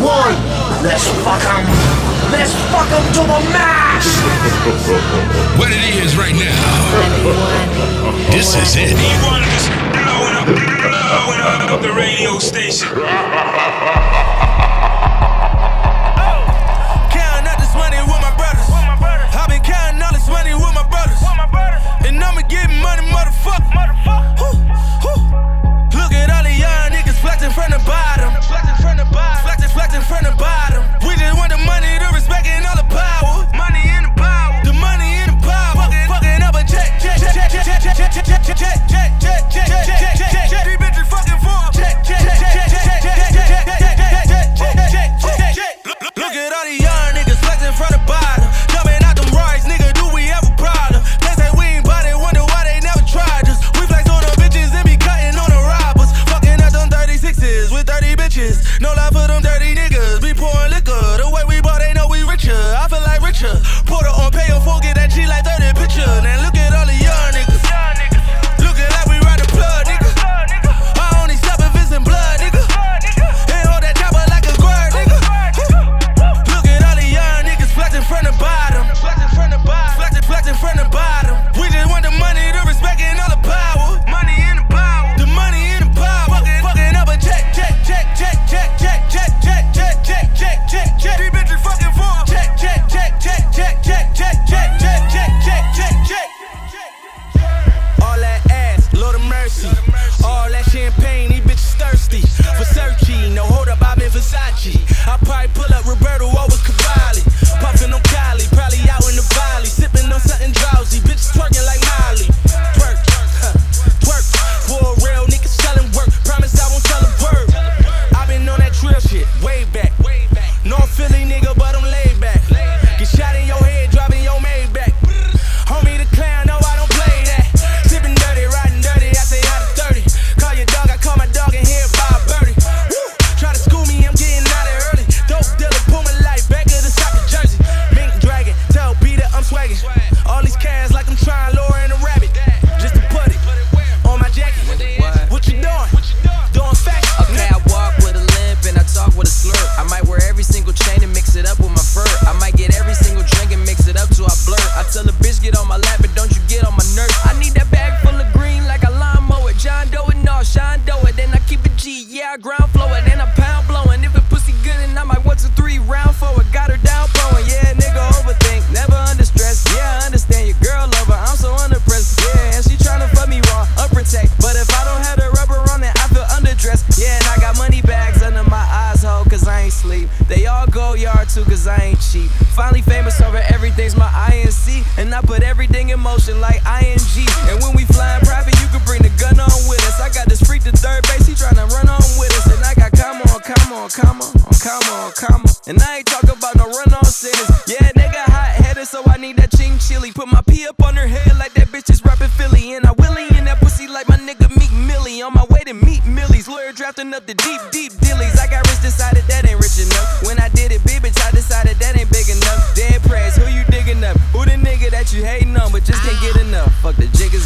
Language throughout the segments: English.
one. Let's fuck them. Let's fuck them to the max. what it is right now. this is it. He wanted up, up the radio station. cover everything's my INC. And I put everything in motion like ING. And when we flying private, you can bring the gun on with us. I got this freak to third base, he tryna run on with us. And I got comma on comma on comma on comma on comma. And I ain't talking about no run on sentence. Yeah, they got hot headed, so I need that ching chili. Put my pee up on her head like that bitch is rapping Philly. And I willy in that pussy like my nigga Meek Millie. On my way to meet Millie's. Lawyer drafting up the deep, deep dillies. I got rich decided. fuck the jig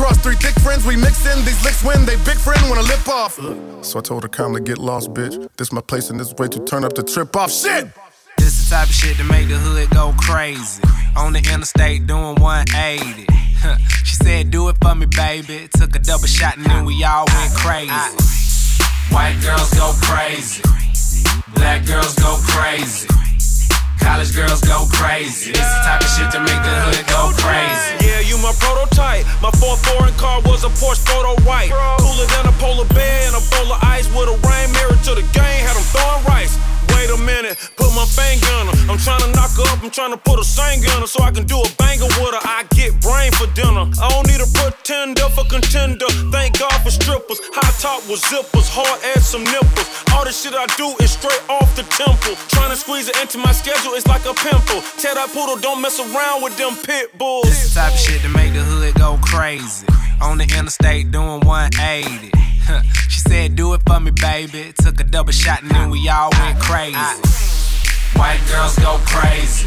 cross three thick friends. We mix in these licks when they big friend wanna lip off. So I told her calmly, get lost, bitch. This my place and this way to turn up the trip off. Shit! This the type of shit to make the hood go crazy. On the interstate doing 180. she said, Do it for me, baby. Took a double shot and then we all went crazy. White girls go crazy. Black girls go crazy. College girls go crazy. This the type of shit to make the hood go crazy. Yeah, you my prototype. My fourth foreign car was a Porsche photo white. Cooler than a polar bear and a bowl of ice with a rain mirror to the game. Had them throwing rice. Wait a minute, put my finger on her. I'm trying to knock her up, I'm trying to put a sang on her so I can do a pretender for contender. Thank God for strippers. High top with zippers, hard ass some nipples. All the shit I do is straight off the temple. Trying to squeeze it into my schedule is like a pimple. Tell that poodle don't mess around with them pit bulls. This the type of shit to make the hood go crazy. On the interstate doing 180. she said, Do it for me, baby. Took a double shot and then we all went crazy. White girls go crazy.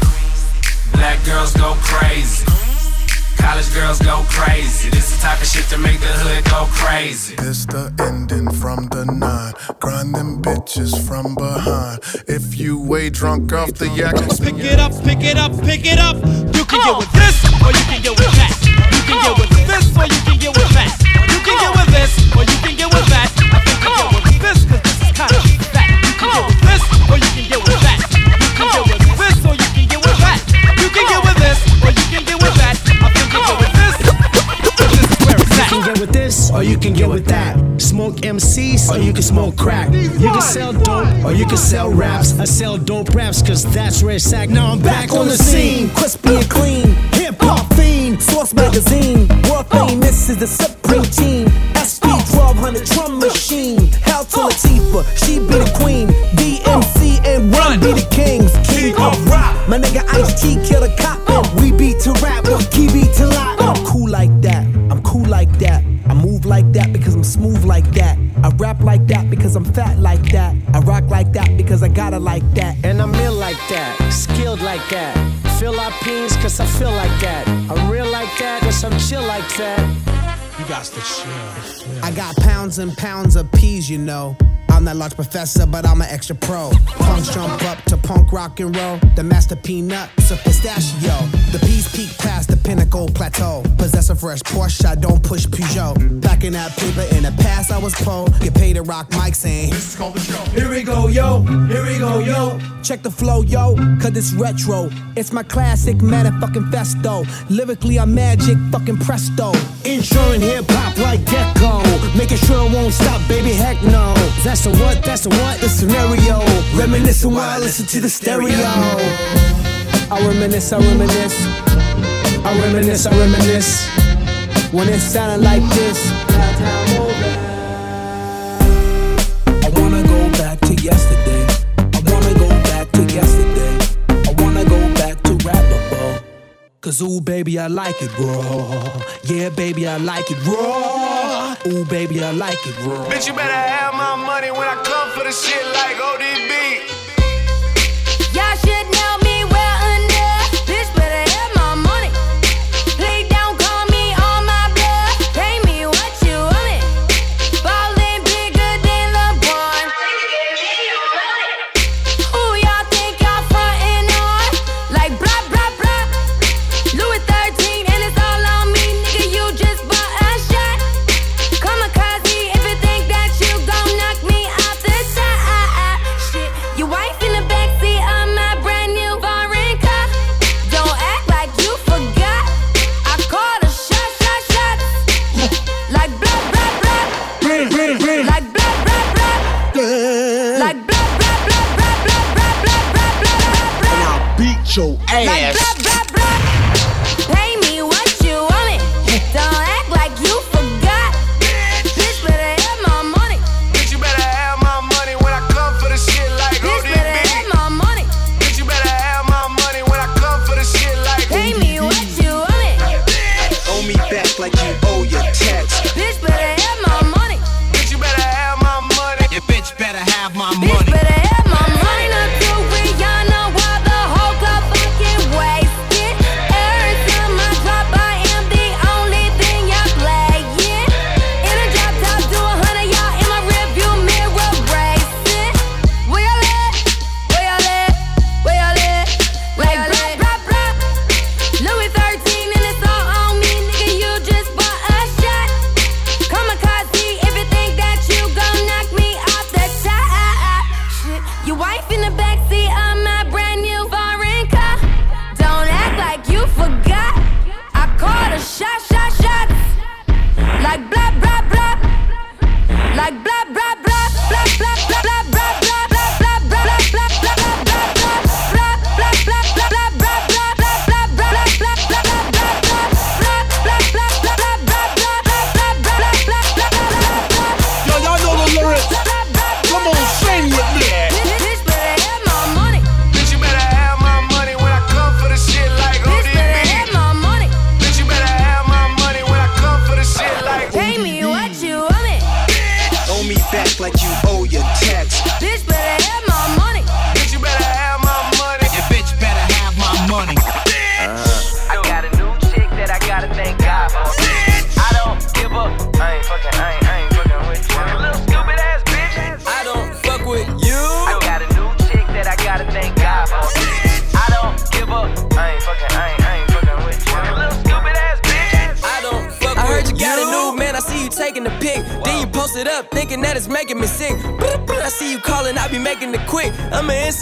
Black girls go crazy. College girls go crazy. This the type of shit to make the hood go crazy. This the ending from the nine. Grind them bitches from behind. If you way drunk off the yak, Pick it up, pick it up, pick it up. You can get with this, or you can get with that. Crack. You can sell dope, or you can sell raps. I sell dope raps, cause that's where it's at. Now I'm back on the scene. crispy and clean. Hip hop fiend, Source magazine. World famous is the supreme team. SP 1200 drum machine. Hell to Latifah, she be the queen. DMC and Run be the kings. King of rock. My nigga Ice T kill the cop. That because I got it like that. And I'm ill like that, skilled like that. Feel our pains, cause I feel like that. I'm real like that, cause I'm chill like that. You got to chill. I got pounds and pounds of peas, you know. I'm that large professor, but I'm an extra pro. Punks jump up to punk rock and roll. The master peanut, a pistachio. The peas peak past the pinnacle plateau. Possess a fresh Porsche, I don't push Peugeot. Back in that paper, in the past I was po. Get paid to rock mics and this is called the show. Here we go, yo. Here we go, yo. Check the flow, yo, cause it's retro. It's my classic motherfucking festo. Lyrically, I'm magic, fucking presto. Insuring hip hop like Gecko. Making sure it won't stop, baby, heck no. That's the what, that's the what, the scenario. Reminiscing while I listen to the stereo. I reminisce, I reminisce. I reminisce, I reminisce. When it sounded like this. I wanna go back to yesterday. I wanna go back to yesterday. I wanna go back to rappable. Cause ooh, baby, I like it raw. Yeah, baby, I like it raw. Ooh, baby, I like it raw. Bitch, you better have my money when I come for the shit like ODB.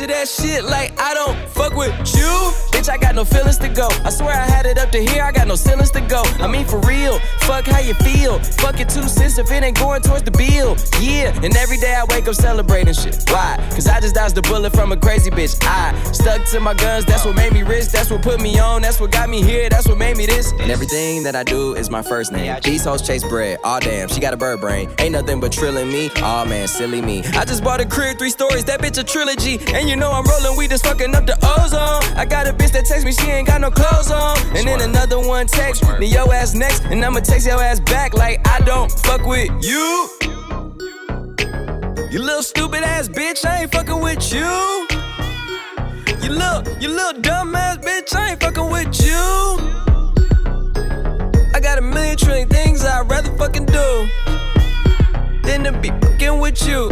I'ma that shit like I don't fuck with you. Bitch, I got no feelings to go. I swear I had it up to here, I got no ceilings to go. I mean, for real, fuck how you feel. Fuck it two cents if it ain't going towards the bill. Yeah, and every day I wake up celebrating shit. Why? Cause I just dodged a bullet from a crazy bitch. I stuck to my guns, that's what made me rich. That's what put me on, that's what got me here, that's what made me this. And everything that I do is my first name. These hoes chase bread. Aw, damn, she got a bird brain. Ain't nothing but trilling me. Aw, man, silly me. I just bought a crib, three stories, that bitch a trilogy. And you know I'm rolling weed, just fucking up the ozone. I got a bitch that text me, she ain't got no clothes on. And then another one text me, yo ass next. And I'ma text your ass back like I don't fuck with you. You little stupid ass bitch, I ain't fucking with you. You little, you little dumb ass bitch, I ain't fucking with you. I got a million trillion things I'd rather fucking do than to be fucking with you.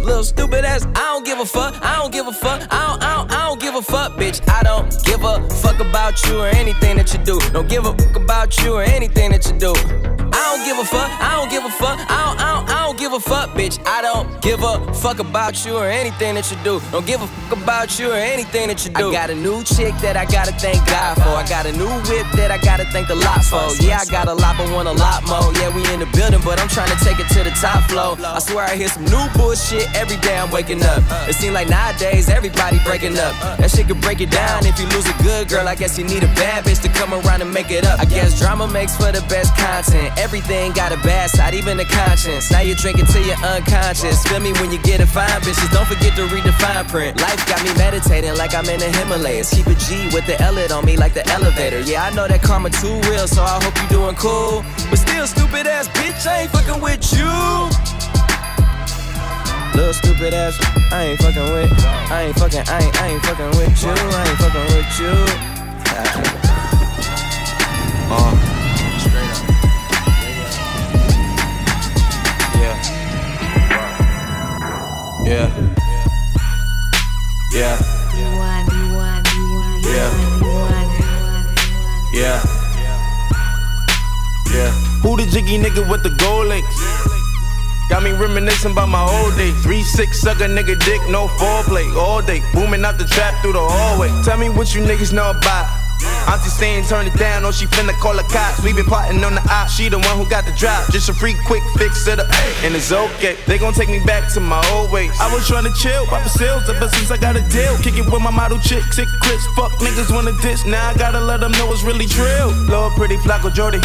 Little stupid ass, I don't give a fuck, I don't give a fuck, I don't, I don't, I don't give a fuck, bitch. I don't give a fuck about you or anything that you do. Don't give a fuck about you or anything that you do. I don't give a fuck, I don't give a fuck, I don't, I don't, I don't give a fuck, bitch. I don't give a fuck about you or anything that you do. Don't give a fuck about you or anything that you do. I got a new chick that I gotta thank God for. I got a new whip that I gotta thank the lot for. Yeah, I got a lot, but want a lot more. Yeah, we in the building, but I'm trying to take it to the top floor. I swear I hear some new bullshit every day I'm waking up. It seems like nowadays everybody breaking up. That shit could break it down if you lose a good girl. I guess you need a bad bitch to come around and make it up. I guess drama makes for the best content. Everything got a bad side, even the conscience. Now you're drinking till you're unconscious. Feel me when you get a fine bitches. Don't forget to read the fine print. Life got me meditating like I'm in the Himalayas. Keep a G with the L on me like the elevator. Yeah, I know that karma too real, so I hope you're doing cool. But still, stupid ass bitch, I ain't fucking with you. Little stupid ass, I ain't fucking with. I ain't fucking, I ain't, I ain't fucking with you. I ain't fucking with you. Uh, straight up. Yeah. Yeah. Yeah. Yeah. Yeah. Who the jiggy nigga with the gold links? Got me reminiscing about my old days. Three six sucker nigga dick, no foreplay all day. Booming out the trap through the hallway. Tell me what you niggas know about. Auntie saying turn it down, or she finna call the cops. We been plotting on the op, she the one who got the drop. Just a free quick fix it up, and it's okay. They gon' take me back to my old ways. I was trying to chill, pop the sales ever since I got a deal. Kick it with my model chick, sick clips, fuck niggas wanna diss. Now I gotta let them know it's really true. Lord, pretty Flacko Jodye.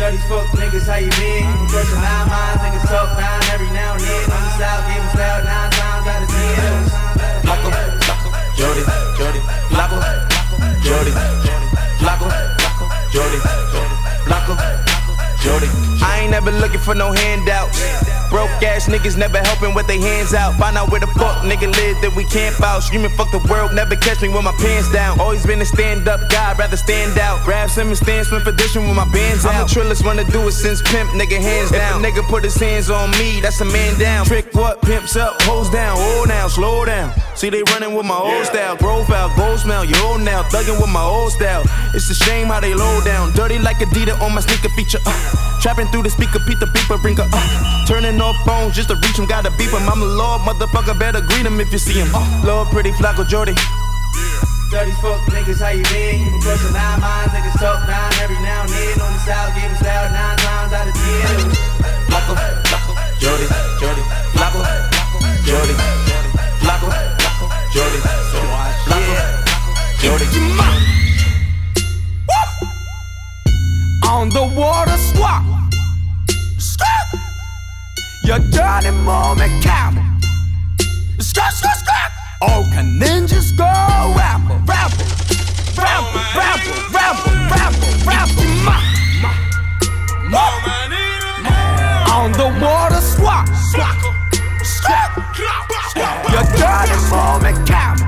Dirty fuck niggas, how you been? Crushing nine minds, niggas talk down every now and then. On the south, give us loud nine Jodye, Flacko, Jodye, Flacko, Jodye. I ain't never looking for no handouts. Broke ass niggas never helping with their hands out. Find out where the fuck nigga live that we camp out. Screaming fuck the world, never catch me with my pants down. Always been a stand up guy, rather stand out. Grab some and stand swim for one with my bands out. I'm the trillest one to do it since pimp, nigga hands down. If a nigga put his hands on me, that's a man down. Trick what? Pimps up, hoes down. Oh now, slow down. See they running with my old style. Profile, gold smell, you old now. Thugging with my old style. It's a shame how they low down. Dirty like Adidas on my sneaker feature. Uh. Trapping through the speaker, Pete the beeper, bring her uh. Turning off phones just to reach him, gotta beep him. I'm a lord, motherfucker, better greet him if you see him. Uh. Lord, pretty Flacko Jodye. Yeah. Dirty fuck niggas, how you been? You been crushing nine minds, niggas talk down every now and then. On the south, give us loud nine times out of ten. Flacko, Flacko, Jodye, Jodye, Flacko, Jodye, Flacko, Jodye, Flacko, Jodye. On the water swap. Your dirty moment camel. Skirt, skirt, skirt. All can ninjas go rapper, rapper, rapper, rapper, rapper, rapper, rapper, ma, ma, ma. On the water swap. Skirt. Your dirty moment camel.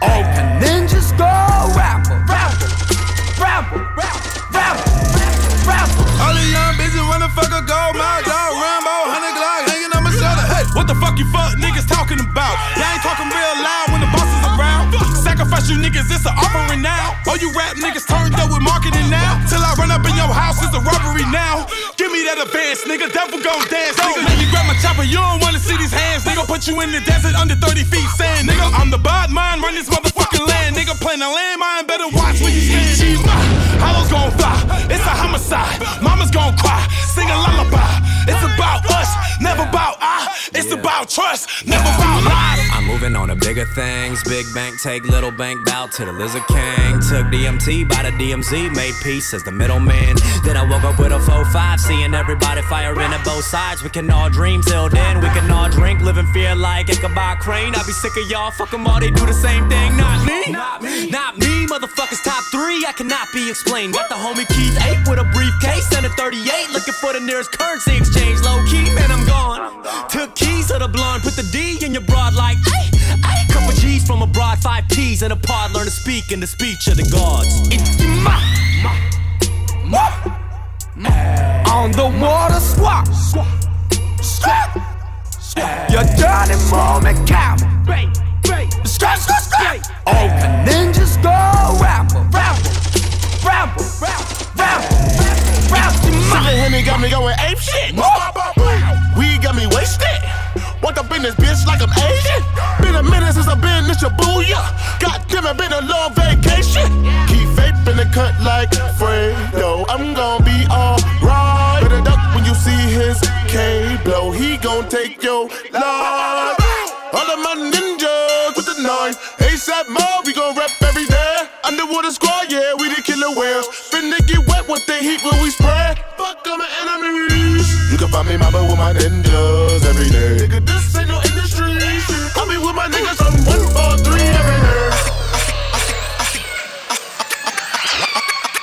All can ninjas go rapper, rapper, rapper, rapper, rapper. All the young bitches wanna fuck a gold mouth, dog, Rambo, 100 Glock hanging on my shoulder. Hey, what the fuck you fuck niggas talking about? Y'all ain't talking real loud when the boss is around. Sacrifice you niggas, it's an offering now. Oh, you rap niggas turned up with marketing now. Till I run up in your house, it's a robbery now. Give me that advance, nigga. Devil gon' dance, nigga. Let me grab my chopper, you don't wanna see these hands, nigga. Put you in the desert under 30 feet sand, nigga. I'm the bad mind, run this motherfucking land, nigga. Playing a landmine, better watch where you stand. Hollows gon' fly, it's a homicide. Mama's gon' cry, sing a lullaby. It's about us, never about I. It's about trust, never about lies. I'm moving on to bigger things. Big bank take little bank bow to the lizard king. Took DMT by the DMZ, made peace as the middleman. Then I woke up with a 4-5, seeing everybody firing at both sides. We can all dream till then, we can all drink, live in fear like Ichabod Crane. I be sick of y'all, fuck 'em all, they do the same thing. Not me, not me, not me, motherfuckers three, I cannot be explained. Got the homie Keith 8 with a briefcase and a 38, looking for the nearest currency exchange. Low key, man, I'm gone. Took keys to the blonde, put the D in your broad like, ay, ay. Couple G's from abroad, five P's in a pod, learn to speak in the speech of the gods. Itima. On the water swap. Swap. Swap, swap. Your dirty moment count. Scratch, scratch, scratch. All the ninjas go rapper, rapper, rapper, rapper, rapper. Sippin' Henny got me going ape shit. Weed got me wasted. Walked up in this bitch like I'm Asian. Been a minute since I've been in Shibuya. God damn it, been a long vacation. Keep vaping the cut like Fredo. I'm gon' be alright. Better duck when you see his K blow. He gon' take your life. All of my We gon' rap every day. Underwater squad, yeah, we the killer whales. Finna get wet with the heat when we spread. Fuck all my enemies. You can find me mobbing with my ninjas every day. Nigga, this ain't no industry. I be with my niggas on one, four, three every day.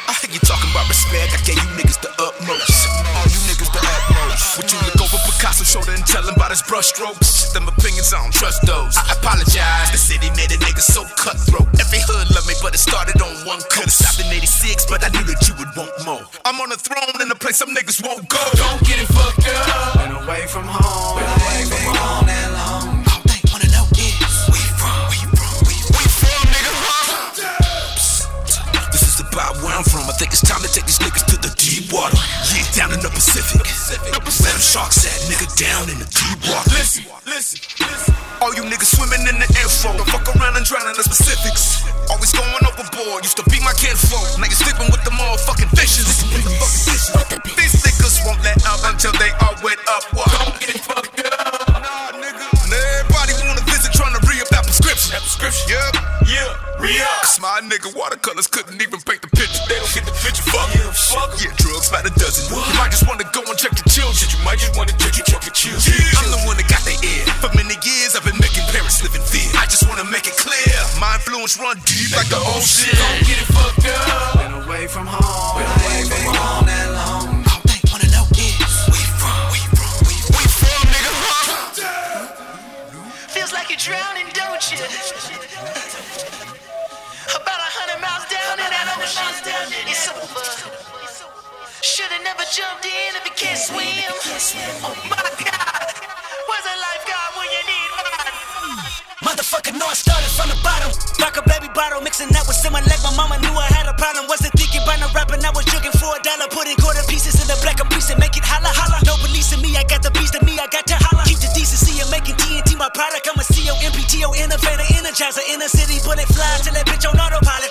I think you're talking about respect. I gave you niggas the utmost. All you niggas the utmost. Would you look over Picasso's shoulder and tell him about his brushstrokes? Them opinions, I don't trust those. I apologize. The city made a nigga so cutthroat. Every hood love me, but it started on one coast. Could've stopped in 86, but I knew that you would want more. I'm on a throne in a place some niggas won't go. Don't get it fucked up. Been away from home. It's time to take these niggas to the deep water. Yeah, down in the Pacific. Where them sharks at, nigga, down in the deep water. Listen, listen, listen. All you niggas swimming in the info. Don't fuck around and drown in the specifics. Always going overboard. Used to be my kinfolk. Now you sleeping with the motherfucking fishes. These niggas won't let up until they all wet up. What? Don't get fucked up. Nah, nigga. Everybody wanna visit trying to re-up that prescription. That prescription. Yep. Yeah. Re-up. Cause my nigga watercolors couldn't even paint the Fuck. Yeah, drugs by the dozen. You might just wanna go and check your children. You might just wanna check your fucking children. I'm the one that got their ear. For many years I've been making parents live in fear. I just wanna make it clear. My influence run deep like the ocean. Don't get it fucked up. Been away from home. Been away from home that long. All they wanna know is where you from? Where you from? Where you, from, nigga? Huh? Feels like you're drowning, don't you? About a hundred miles down in that ocean, it's over. Should've never jumped in if you can't swim. Oh my God, where's a lifeguard when you need one? Motherfucker, know I started from the bottom. A baby bottle, mixing that with similar like my mama knew I had a problem. Wasn't thinking about no rapping, I was jugging for a dollar. Putting quarter pieces in the black of piece and make it holla holla. No police in me, I got the beast in me, I got to holla. Keep the decency of making TNT my product. I'm a CEO, MPTO, innovator, energizer. In the city, bullet fly till that bitch on autopilot.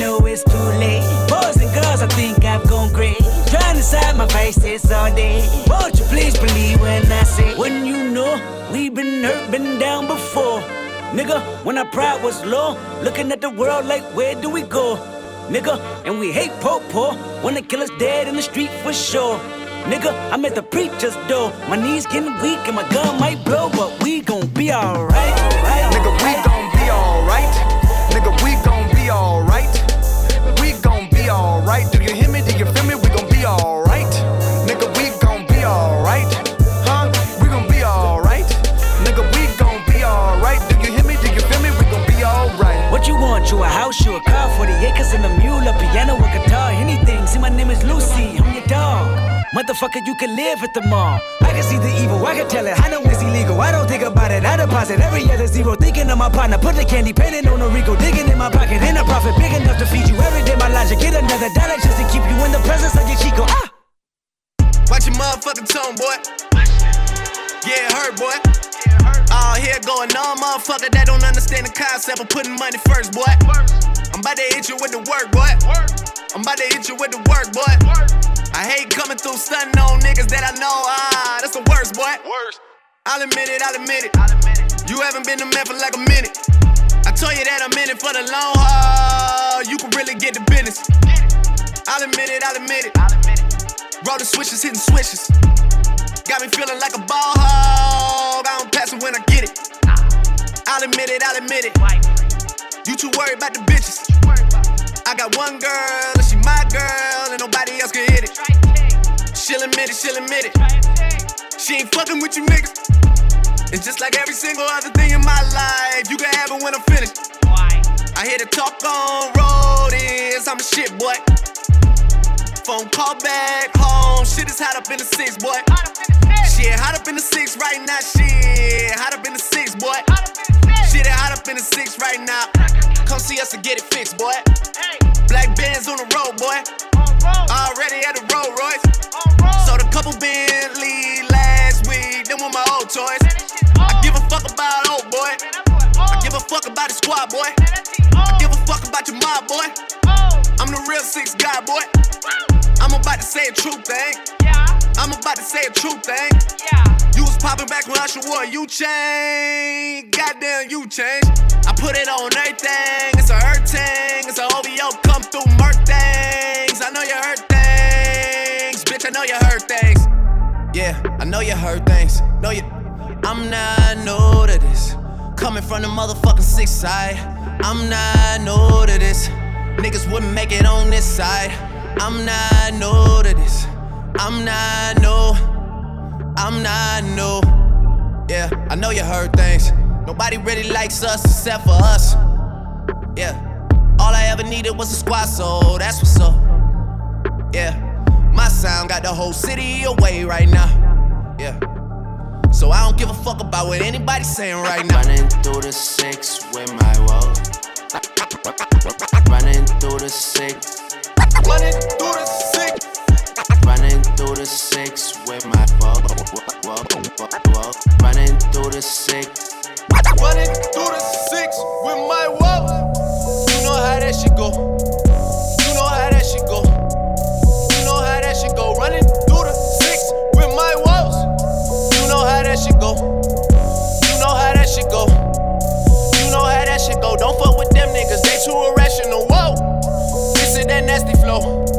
Trying to side my faces all day. Won't you please believe when I say, when you know we've been hurt, been down before. Nigga, when our pride was low, looking at the world like, where do we go? Nigga, and we hate po po, wanna kill us dead in the street for sure. Nigga, I'm at the preacher's door. My knees getting weak and my gun might blow, but we gon' be alright. Nigga, we gon' be alright. Nigga, we gon' be alright. We gon' be alright. Do you hear me? Do you feel a car, 40 acres and a mule, a piano, a guitar, anything. See, my name is Lucy, I'm your dog. Motherfucker, you can live at the mall. I can see the evil, I can tell it. I know it's illegal, I don't think about it. I deposit every other zero, thinking of my partner. Put the candy painting on a Rico, digging in my pocket. In a profit big enough to feed you every day. My logic, get another dollar just to keep you in the presence of your Chico. Ah! Watch your motherfucking tone, boy. Get hurt, boy. All here going on, motherfucker that don't understand the concept of putting money first, boy. First. I'm about to hit you with the work, boy. I'm about to hit you with the work, boy. I hate coming through stunting on niggas that I know. Ah, that's the worst, boy. I'll admit it, I'll admit it. You haven't been a man for like a minute. I told you that I'm in it for the long haul. You can really get the business. I'll admit it, I'll admit it. Roll the switches, hitting switches. Got me feeling like a ball hog. I don't pass it when I get it. I'll admit it, I'll admit it. You too worried about the bitches. I got one girl, and she my girl, and nobody else can hit it. She'll admit it, she'll admit it. She ain't fucking with you niggas. And just like every single other thing in my life, you can have it when I'm finished. I hear the talk on road is I'm a shit, boy. Phone call back home, shit is hot up in the six, boy. Shit, hot up in the six right now, shit. Hot up in the six, boy. Shit, it hot up in the six right now. Come see us and get it fixed, boy. Black bands on the road, boy. Already at the Rolls Royce. Sold a couple Bentley last week, them were my old toys. I give a fuck about old boy. I give a fuck about the squad, boy. I give a fuck about your mob, boy. I'm the real six guy, boy. I'm about to say a true thing. I'm about to say a true thing. Yeah. You was popping back when I should wore you change. Goddamn, you changed. I put it on everything. It's a hurt thing. It's a OVO come through murk things. I know you hurt things. Bitch, I know you hurt things. Yeah, I know you hurt things. No, you. I'm not new to this. Coming from the motherfucking six side. I'm not new to this. Niggas wouldn't make it on this side. I'm not new to this. I'm not new. I'm not new. Yeah, I know you heard things. Nobody really likes us except for us. Yeah, all I ever needed was a squad, so that's what's up. Yeah, my sound got the whole city away right now. Yeah, so I don't give a fuck about what anybody's saying right now. Running through the six with my woe. Running through the six. Running through the six. Running through the six with my woe. Running through the six. Running through the six with my woe. You know how that shit go. You know how that shit go. You know how that shit go. Running through the six with my woes. You know how that shit go. You know how that shit go. You know how that shit go. Don't fuck with them niggas, they too irrational. Whoa, this is that nasty flow.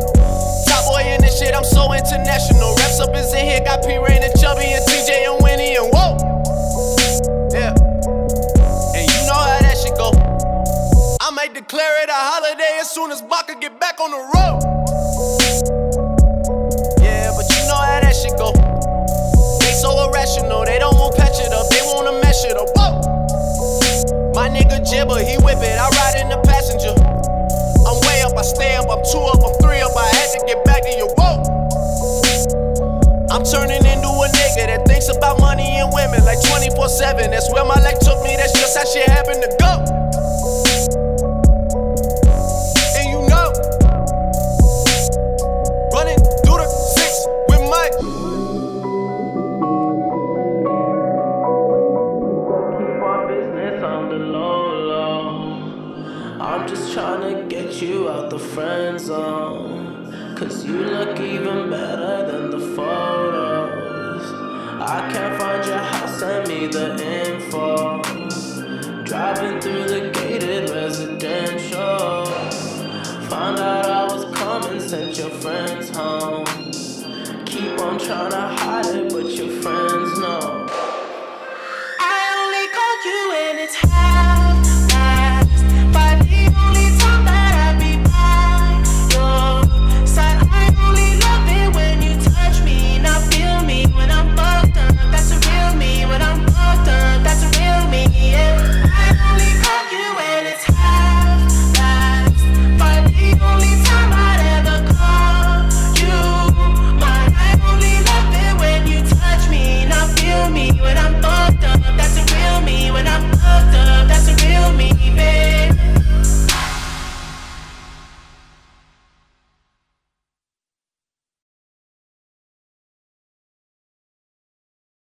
International. Reps up is in here, got P Reign and Chubby and TJ and Winnie and whoa. Yeah. And you know how that shit go. I might declare it a holiday as soon as Baka get back on the road. Your friends home. Keep on trying to hide it,